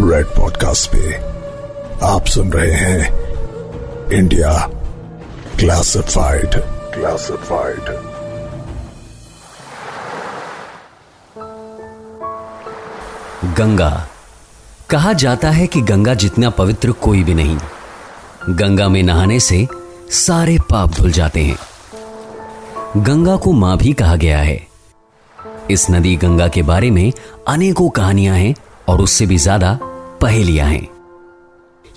Red podcast पे आप सुन रहे हैं इंडिया क्लासिफाइड क्लासिफाइड गंगा। कहा जाता है कि गंगा जितना पवित्र कोई भी नहीं। गंगा में नहाने से सारे पाप धुल जाते हैं। गंगा को माँ भी कहा गया है। इस नदी गंगा के बारे में अनेकों कहानियाँ हैं और उससे भी ज़्यादा पहेलियाँ हैं।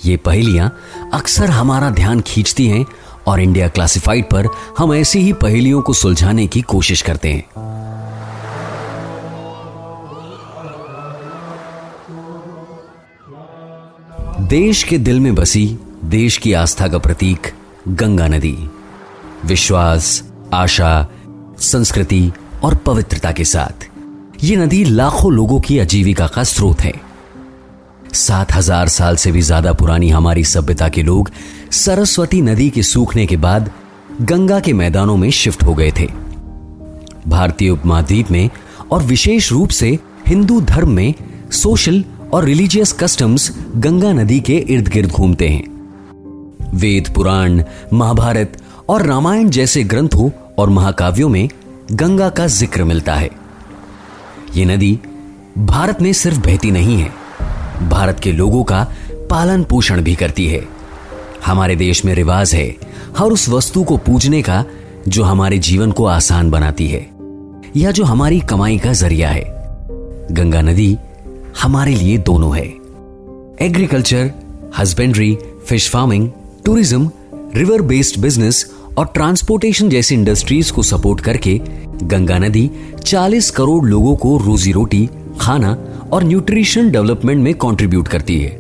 ये पहेलियाँ अक्सर हमारा ध्यान खींचती हैं और इंडिया क्लासिफाइड पर हम ऐसी ही पहेलियों को सुलझाने की कोशिश करते हैं। देश के दिल में बसी, देश की आस्था का प्रतीक, गंगा नदी। विश्वास, आशा, संस्कृति और पवित्रता के साथ। ये नदी लाखों लोगों की आजीविका का स्रोत है। सात हज़ार साल से भी ज़्यादा पुरानी हमारी सभ्यता के लोग सरस्वती नदी के सूखने के बाद गंगा के मैदानों में शिफ्ट हो गए थे। भारतीय उपमहाद्वीप में और विशेष रूप से हिंदू धर्म में सोशल और रिलीजियस कस्टम्स गंगा नदी के इर्द गिर्द घूमते हैं। वेद, पुराण, महाभारत और रामायण जैसे ग्रंथों और महाकाव्यों में गंगा का ज़िक्र मिलता है। ये नदी भारत में सिर्फ़ बहती नहीं है भारत के लोगों का पालन पोषण भी करती है। हमारे देश में रिवाज है हर उस वस्तु को पूजने का जो हमारे जीवन को आसान बनाती है, या जो हमारी कमाई का ज़रिया है। गंगा नदी हमारे लिए दोनों है। Agriculture, husbandry, fish farming, tourism, river based business और ट्रांसपोर्टेशन जैसी इंडस्ट्रीज़ को सपोर्ट करके गंगा नदी 40 करोड़ लोगों को रोजी रोटी, खाना और न्यूट्रिशन डेवलपमेंट में कंट्रीब्यूट करती है।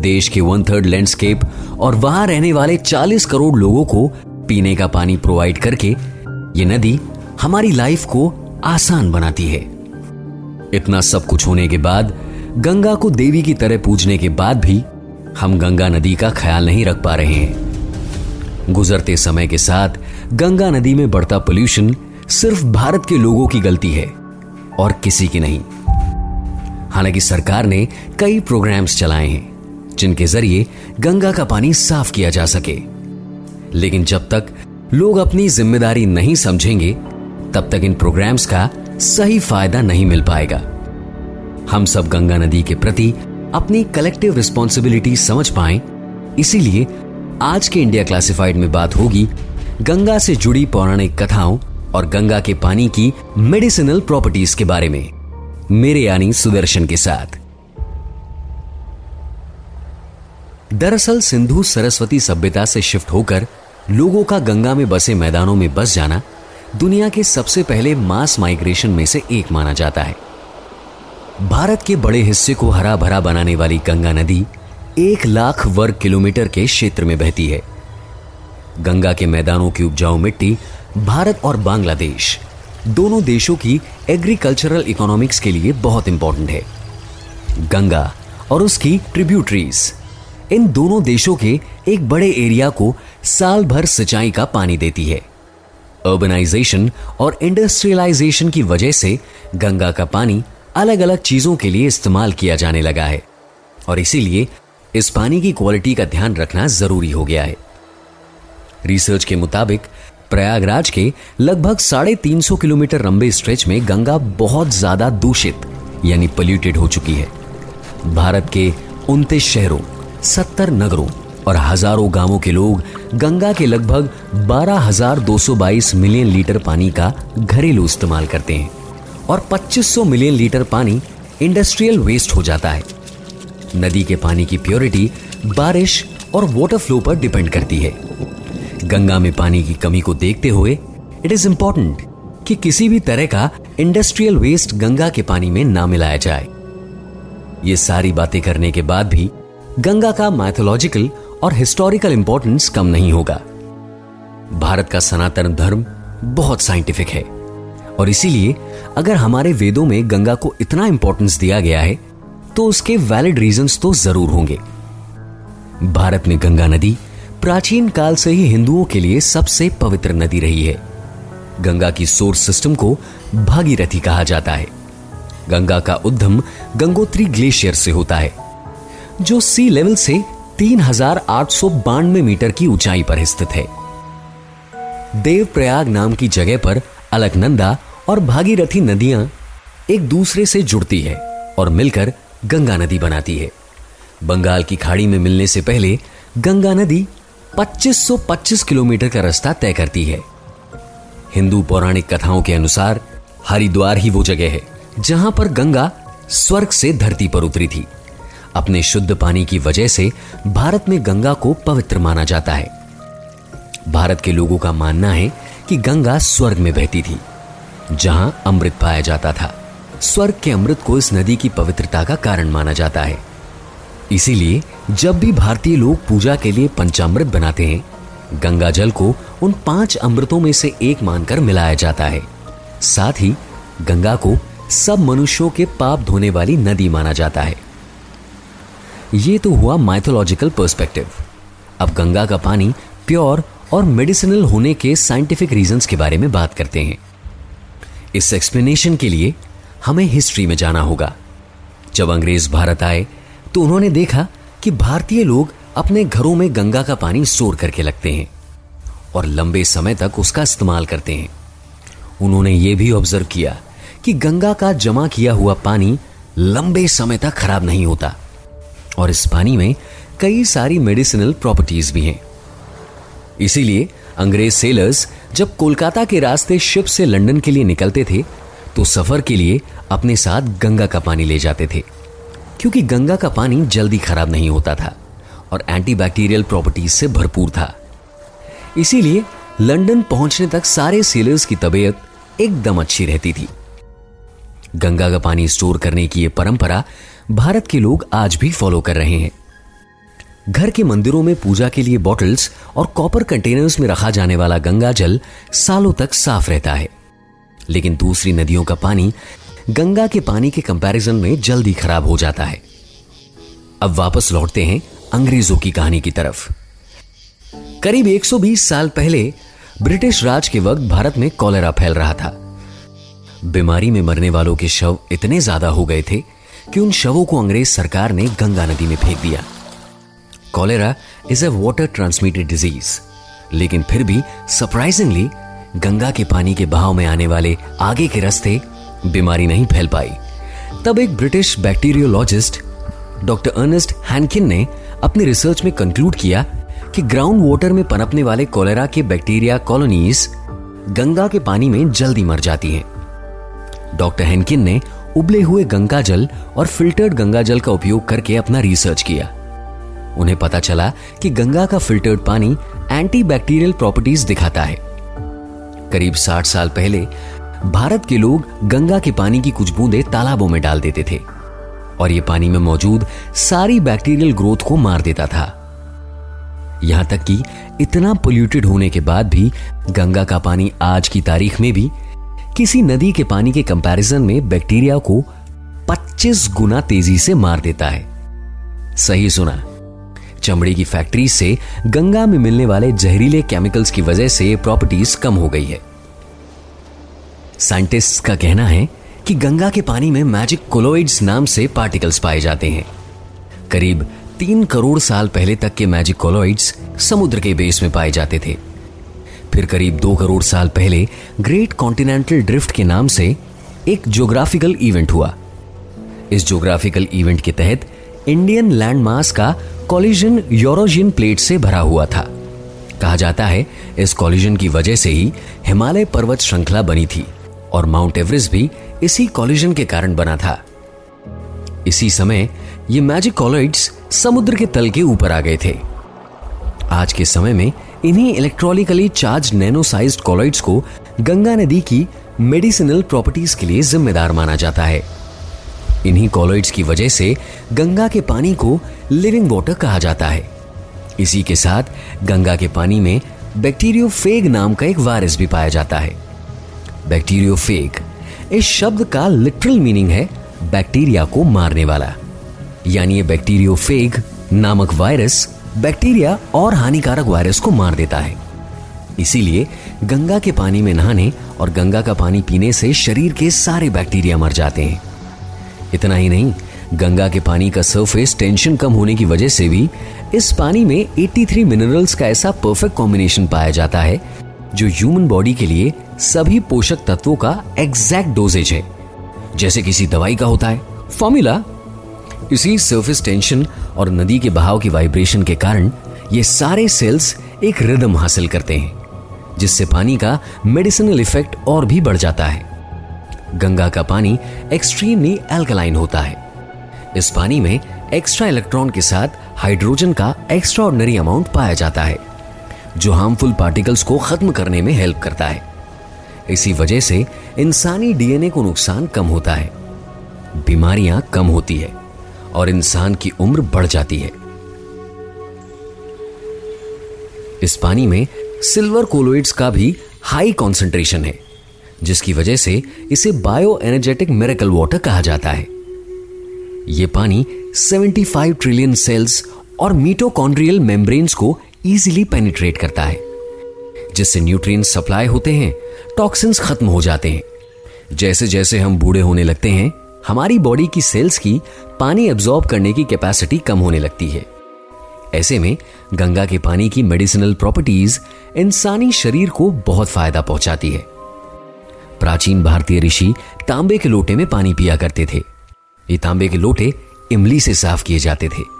देश के वन थर्ड लैंडस्केप और वहाँ रहने वाले 40 करोड़ लोगों को पीने का पानी प्रोवाइड करके ये नदी हमारी लाइफ को आसान बनाती है। इतना सब कुछ होने के बाद, गंगा को देवी की तरह पूजने के बाद भी हम गंगा नदी का ख्याल नहीं रख पा रहे हैं। गुजरते समय के साथ गंगा नदी में बढ़ता पोल्यूशन सिर्फ़ भारत के लोगों की गलती है और किसी की नहीं। हालाँकि सरकार ने कई प्रोग्राम्स चलाए हैं, जिनके ज़रिए गंगा का पानी साफ़ किया जा सके। लेकिन जब तक लोग अपनी ज़िम्मेदारी नहीं समझेंगे, तब तक इन प्रोग्राम्स का सही फ़ायदा नहीं मिल पाएगा। हम सब गंगा नदी के प्रति अपनी कलेक्टिव रिस्पॉन्सिबिलिटी समझ पाए, इसीलिए आज के इंडिया क्लासिफाइड में बात होगी गंगा से जुड़ी पौराणिक कथाओं और गंगा के पानी की मेडिसिनल प्रॉपर्टीज़ के बारे में। मेरे यानी सुदर्शन के साथ। दरअसल सिंधु सरस्वती सभ्यता से शिफ्ट होकर लोगों का गंगा में बसे मैदानों में बस जाना दुनिया के सबसे पहले मास माइग्रेशन में से एक माना जाता है। भारत के बड़े हिस्से को हरा भरा बनाने वाली गंगा नदी एक लाख वर्ग किलोमीटर के क्षेत्र में बहती है। गंगा के मैदानों की उपजाऊ मिट्टी भारत और बांग्लादेश दोनों देशों की एग्रीकल्चरल इकोनॉमिक्स के लिए बहुत इंपॉर्टेंट है। गंगा और उसकी ट्रिब्यूटरीज इन दोनों देशों के एक बड़े एरिया को साल भर सिंचाई का पानी देती है। अर्बनाइजेशन और इंडस्ट्रियलाइजेशन की वजह से गंगा का पानी अलग अलग चीज़ों के लिए इस्तेमाल किया जाने लगा है। और इसीलिए इस पानी की क्वालिटी का ध्यान रखना ज़रूरी हो गया है। रिसर्च के मुताबिक प्रयागराज के लगभग साढ़े तीन सौ किलोमीटर लंबे स्ट्रेच में गंगा बहुत ज़्यादा दूषित यानी पोल्यूटेड हो चुकी है। भारत के उनतीस शहरों सत्तर नगरों और हज़ारों गाँवों के लोग गंगा के लगभग 12,222 मिलियन लीटर पानी का घरेलू इस्तेमाल करते हैं और 2500 मिलियन लीटर पानी इंडस्ट्रियल वेस्ट हो जाता है। नदी के पानी की प्योरिटी बारिश और वाटर फ्लो पर डिपेंड करती है। गंगा में पानी की कमी को देखते हुए इट इज़ इंपॉर्टेंट कि किसी भी तरह का इंडस्ट्रियल वेस्ट गंगा के पानी में ना मिलाया जाए। ये सारी बातें करने के बाद भी गंगा का मैथोलॉजिकल और हिस्टोरिकल इंपॉर्टेंस कम नहीं होगा। भारत का सनातन धर्म बहुत साइंटिफिक है। और इसीलिए अगर हमारे वेदों में गंगा को इतना इंपॉर्टेंस दिया गया है तो उसके वैलिड रीजंस तो ज़रूर होंगे। भारत में गंगा नदी प्राचीन काल से ही हिंदुओं के लिए सबसे पवित्र नदी रही है। गंगा की सोर्स सिस्टम को भागीरथी कहा जाता है। गंगा का उद्गम गंगोत्री ग्लेशियर से होता है, जो सी लेवल से तीन हज़ार आठ सौ बानवे मीटर की ऊंचाई पर स्थित है। देवप्रयाग नाम की जगह पर अलकनंदा और भागीरथी नदियाँ एक दूसरे से जुड़ती है और मिलकर गंगा नदी बनाती है। बंगाल की खाड़ी में मिलने से पहले गंगा नदी 2525 किलोमीटर का रास्ता तय करती है। हिंदू पौराणिक कथाओं के अनुसार हरिद्वार ही वो जगह है, जहाँ पर गंगा स्वर्ग से धरती पर उतरी थी। अपने शुद्ध पानी की वजह से भारत में गंगा को पवित्र माना जाता है। भारत के लोगों का मानना है कि गंगा स्वर्ग में बहती थी, जहाँ अमृत पाया जाता था। स्वर्ग के अमृत को इस नदी की पवित्रता का कारण माना जाता है। इसीलिए जब भी भारतीय लोग पूजा के लिए पंचामृत बनाते हैं गंगा जल को उन पाँच अमृतों में से एक मानकर मिलाया जाता है। साथ ही गंगा को सब मनुष्यों के पाप धोने वाली नदी माना जाता है। यह तो हुआ माइथोलॉजिकल पर्सपेक्टिव अब गंगा का पानी प्योर और मेडिसिनल होने के साइंटिफिक रीजंस के बारे में बात करते हैं। इस एक्सप्लेनेशन के लिए हमें हिस्ट्री में जाना होगा। जब अंग्रेज़ भारत आए तो उन्होंने देखा कि भारतीय लोग अपने घरों में गंगा का पानी स्टोर करके लगते हैं और लंबे समय तक उसका इस्तेमाल करते हैं। उन्होंने यह भी ऑब्ज़र्व किया कि गंगा का जमा किया हुआ पानी लंबे समय तक खराब नहीं होता और इस पानी में कई सारी मेडिसिनल प्रॉपर्टीज़ भी हैं। इसीलिए अंग्रेज़ सेलर्स जब कोलकाता के रास्ते शिप से लंदन के लिए निकलते थे तो सफ़र के लिए अपने साथ गंगा का पानी ले जाते थे। क्योंकि गंगा का पानी जल्दी खराब नहीं होता था और एंटीबैक्टीरियल प्रॉपर्टीज़ से भरपूर था। इसीलिए लंदन पहुँचने तक सारे सेलर्स की तबीयत एकदम अच्छी रहती थी। गंगा का पानी स्टोर करने की यह परंपरा भारत के लोग आज भी फॉलो कर रहे हैं। घर के मंदिरों में पूजा के लिए बॉटल्स और कॉपर कंटेनर्स में रखा जाने वाला गंगा जल सालों तक साफ़ रहता है। लेकिन दूसरी नदियों का पानी गंगा के पानी के कंपैरिजन में जल्दी खराब हो जाता है। अब वापस लौटते हैं अंग्रेज़ों की कहानी की तरफ़। करीब 120 साल पहले ब्रिटिश राज के वक्त भारत में कॉलेरा फैल रहा था। बीमारी में मरने वालों के शव इतने ज़्यादा हो गए थे कि उन शवों को अंग्रेज़ सरकार ने गंगा नदी में फेंक दिया। Cholera is a water transmitted disease लेकिन फिर भी सरप्राइजिंगली गंगा के पानी के बहाव में आने वाले आगे के रास्ते बीमारी नहीं फैल पाई। तब एक British bacteriologist, doctor Ernest Hankin ने अपनी रिसर्च में कंक्लूड किया कि ग्राउंड वाटर में पनपने वाले कोलेरा के बैक्टीरिया कॉलोनीज गंगा के पानी में जल्दी मर जाती हैं। डॉक्टर हैनकिन ने उबले हुए गंगा जल और फिल्टर्ड गंगा जल का उपयोग करके अपना रिसर्च किया। उन्हें पता चला कि गंगा का फिल्टर्ड पानी एंटी बैक्टीरियल प्रॉपर्टीज़ दिखाता है। करीब 60 साल पहले भारत के लोग गंगा के पानी की कुछ बूंदे तालाबों में डाल देते थे। और ये पानी में मौजूद सारी बैक्टीरियल ग्रोथ को मार देता था। यहाँ तक कि इतना पोल्यूटेड होने के बाद भी गंगा का पानी आज की तारीख में भी किसी नदी के पानी के कंपैरिजन में बैक्टीरिया को 25 गुना तेज़ी से मार देता है। सही सुना। चमड़ी की फैक्ट्री से गंगा में मिलने वाले जहरीले केमिकल्स की वजह से प्रॉपर्टीज़ कम हो गई है। साइंटिस्ट्स का कहना है कि गंगा के पानी में मैजिक कोलोइड्स नाम से पार्टिकल्स पाए जाते हैं। करीब तीन करोड़ साल पहले तक के मैजिक कोलोइड्स समुद्र के बेस में पाए जाते थे। फिर करीब दो करोड़ साल पहले ग्रेट कॉन्टिनेंटल ड्रिफ्ट के नाम से एक ज्योग्राफिकल इवेंट हुआ। इस ज्योग्राफिकल इवेंट के तहत इंडियन लैंड मास का कॉलिजन यूरोजियन प्लेट से भरा हुआ था। कहा जाता है, इस कॉलिजन की वजह से ही हिमालय पर्वत श्रृंखला बनी थी। और माउंट एवरेस्ट भी इसी कॉलिजन के कारण बना था। इसी समय ये मैजिक कॉलोइड्स समुद्र के तल के ऊपर आ गए थे। आज के समय में इन्हीं electronically charge nano size colloids को गंगा नदी की मेडिसिनल प्रॉपर्टीज़ के लिए जिम्मेदार माना जाता है। इन्हीं कॉलोइड्स की वजह से गंगा के पानी को लिविंग वाटर कहा जाता है। इसी के साथ गंगा के पानी में बैक्टीरियो फेग नाम का एक वायरस भी पाया जाता है। बैक्टीरियोफेग इस शब्द का लिटरल मीनिंग है बैक्टीरिया को मारने वाला। यानी ये बैक्टीरियोफेग नामक वायरस बैक्टीरिया और हानिकारक वायरस को मार देता है। इसीलिए गंगा के पानी में नहाने और गंगा का पानी पीने से शरीर के सारे बैक्टीरिया मर जाते हैं। इतना ही नहीं, गंगा के पानी का सरफेस टेंशन कम होने की वजह से भी इस पानी में 83 मिनरल्स का ऐसा परफेक्ट कॉम्बिनेशन पाया जाता है जो ह्यूमन बॉडी के लिए सभी पोषक तत्वों का एग्जैक्ट डोजेज है। जैसे किसी दवाई का होता है। फॉर्मूला इसी सरफेस टेंशन और नदी के बहाव की वाइब्रेशन के कारण ये सारे सेल्स एक रिदम हासिल करते हैं, जिससे पानी का मेडिसिनल इफ़ेक्ट और भी बढ़ जाता है। गंगा का पानी एक्सट्रीमली एल्कलाइन होता है। इस पानी में एक्स्ट्रा इलेक्ट्रॉन के साथ हाइड्रोजन का एक्स्ट्रा अमाउंट पाया जाता है। जो हार्मफुल पार्टिकल्स को खत्म करने में हेल्प करता है। इसी वजह से इंसानी डीएनए को नुकसान कम होता है। बीमारियाँ कम होती है और इंसान की उम्र बढ़ जाती है। इस पानी में सिल्वर कोलोइड्स का भी हाई कॉन्सेंट्रेशन है, जिसकी वजह से इसे बायो एनर्जेटिक मेरेकल वाटर कहा जाता है। यह पानी 75 ट्रिलियन सेल्स और मीटोकॉन्ड्रियल मेम्ब्रेन्स को इजीली पेनिट्रेट करता है। जिससे न्यूट्रिएंट सप्लाई होते हैं टॉक्सिन्स खत्म हो जाते हैं। जैसे जैसे हम बूढ़े होने लगते हैं, हमारी बॉडी की सेल्स की पानी एब्जॉर्ब करने की कैपेसिटी कम होने लगती है। ऐसे में गंगा के पानी की मेडिसिनल प्रॉपर्टीज़ इंसानी शरीर को बहुत फ़ायदा पहुंचाती है। प्राचीन भारतीय ऋषि तांबे के लोटे में पानी पिया करते थे। ये तांबे के लोटे इमली से साफ़ किए जाते थे।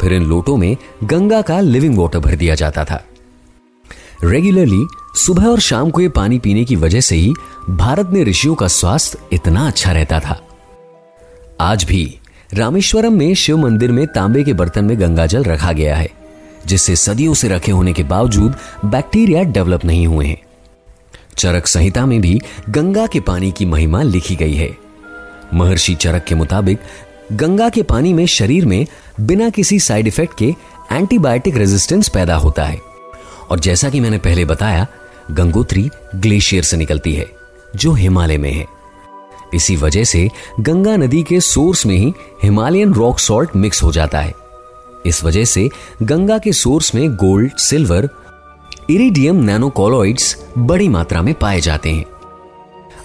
फिर इन लोटों में गंगा का लिविंग वाटर भर दिया जाता था। रेगुलरली सुबह और शाम को ये पानी पीने की वजह से ही भारत में ऋषियों का स्वास्थ्य इतना अच्छा रहता था। आज भी रामेश्वरम में शिव मंदिर में तांबे के बर्तन में गंगा जल रखा गया है, जिससे सदियों से रखे होने के बावजूद बैक्टीरिया डेवलप नहीं हुए हैं। चरक संहिता में भी गंगा के पानी की महिमा लिखी गई है। महर्षि चरक के मुताबिक गंगा के पानी में शरीर में बिना किसी साइड इफ़ेक्ट के एंटीबायोटिक रेजिस्टेंस पैदा होता है। और जैसा कि मैंने पहले बताया, गंगोत्री ग्लेशियर से निकलती है, जो हिमालय में है। इसी वजह से गंगा नदी के सोर्स में ही हिमालयन रॉक सॉल्ट मिक्स हो जाता है। इस वजह से गंगा के सोर्स में गोल्ड, सिल्वर, इरिडियम नैनोकॉलोइड्स बड़ी मात्रा में पाए जाते हैं।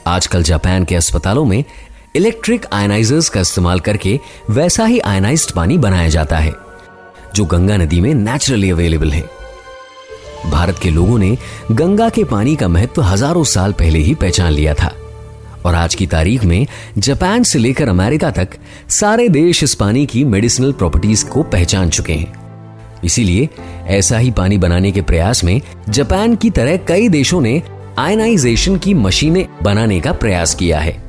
आजकल जापान के अस्पतालों में इलेक्ट्रिक आयनाइजर्स का इस्तेमाल करके वैसा ही आयनाइज्ड पानी बनाया जाता है, जो गंगा नदी में नेचुरली अवेलेबल है। भारत के लोगों ने गंगा के पानी का महत्व हज़ारों साल पहले ही पहचान लिया था। और आज की तारीख में जापान से लेकर अमेरिका तक सारे देश इस पानी की मेडिसिनल प्रॉपर्टीज़ को पहचान चुके हैं। इसीलिए ऐसा ही पानी बनाने के प्रयास में जापान की तरह कई देशों ने आयनाइजेशन की मशीनें बनाने का प्रयास किया है।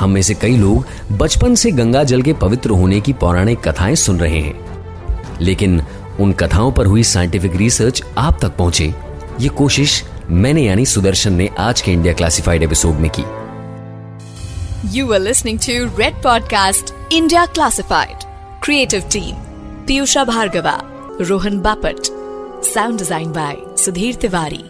हम में से कई लोग बचपन से गंगा जल के पवित्र होने की पौराणिक कथाएँ सुन रहे हैं। लेकिन उन कथाओं पर हुई साइंटिफिक रिसर्च आप तक पहुँचे। ये कोशिश मैंने यानी सुदर्शन ने आज के इंडिया क्लासिफाइड एपिसोड में की। You are listening to Red podcast India classified creative team Piyusha Bhargava Rohan Bapat sound design by Sudhir Tiwari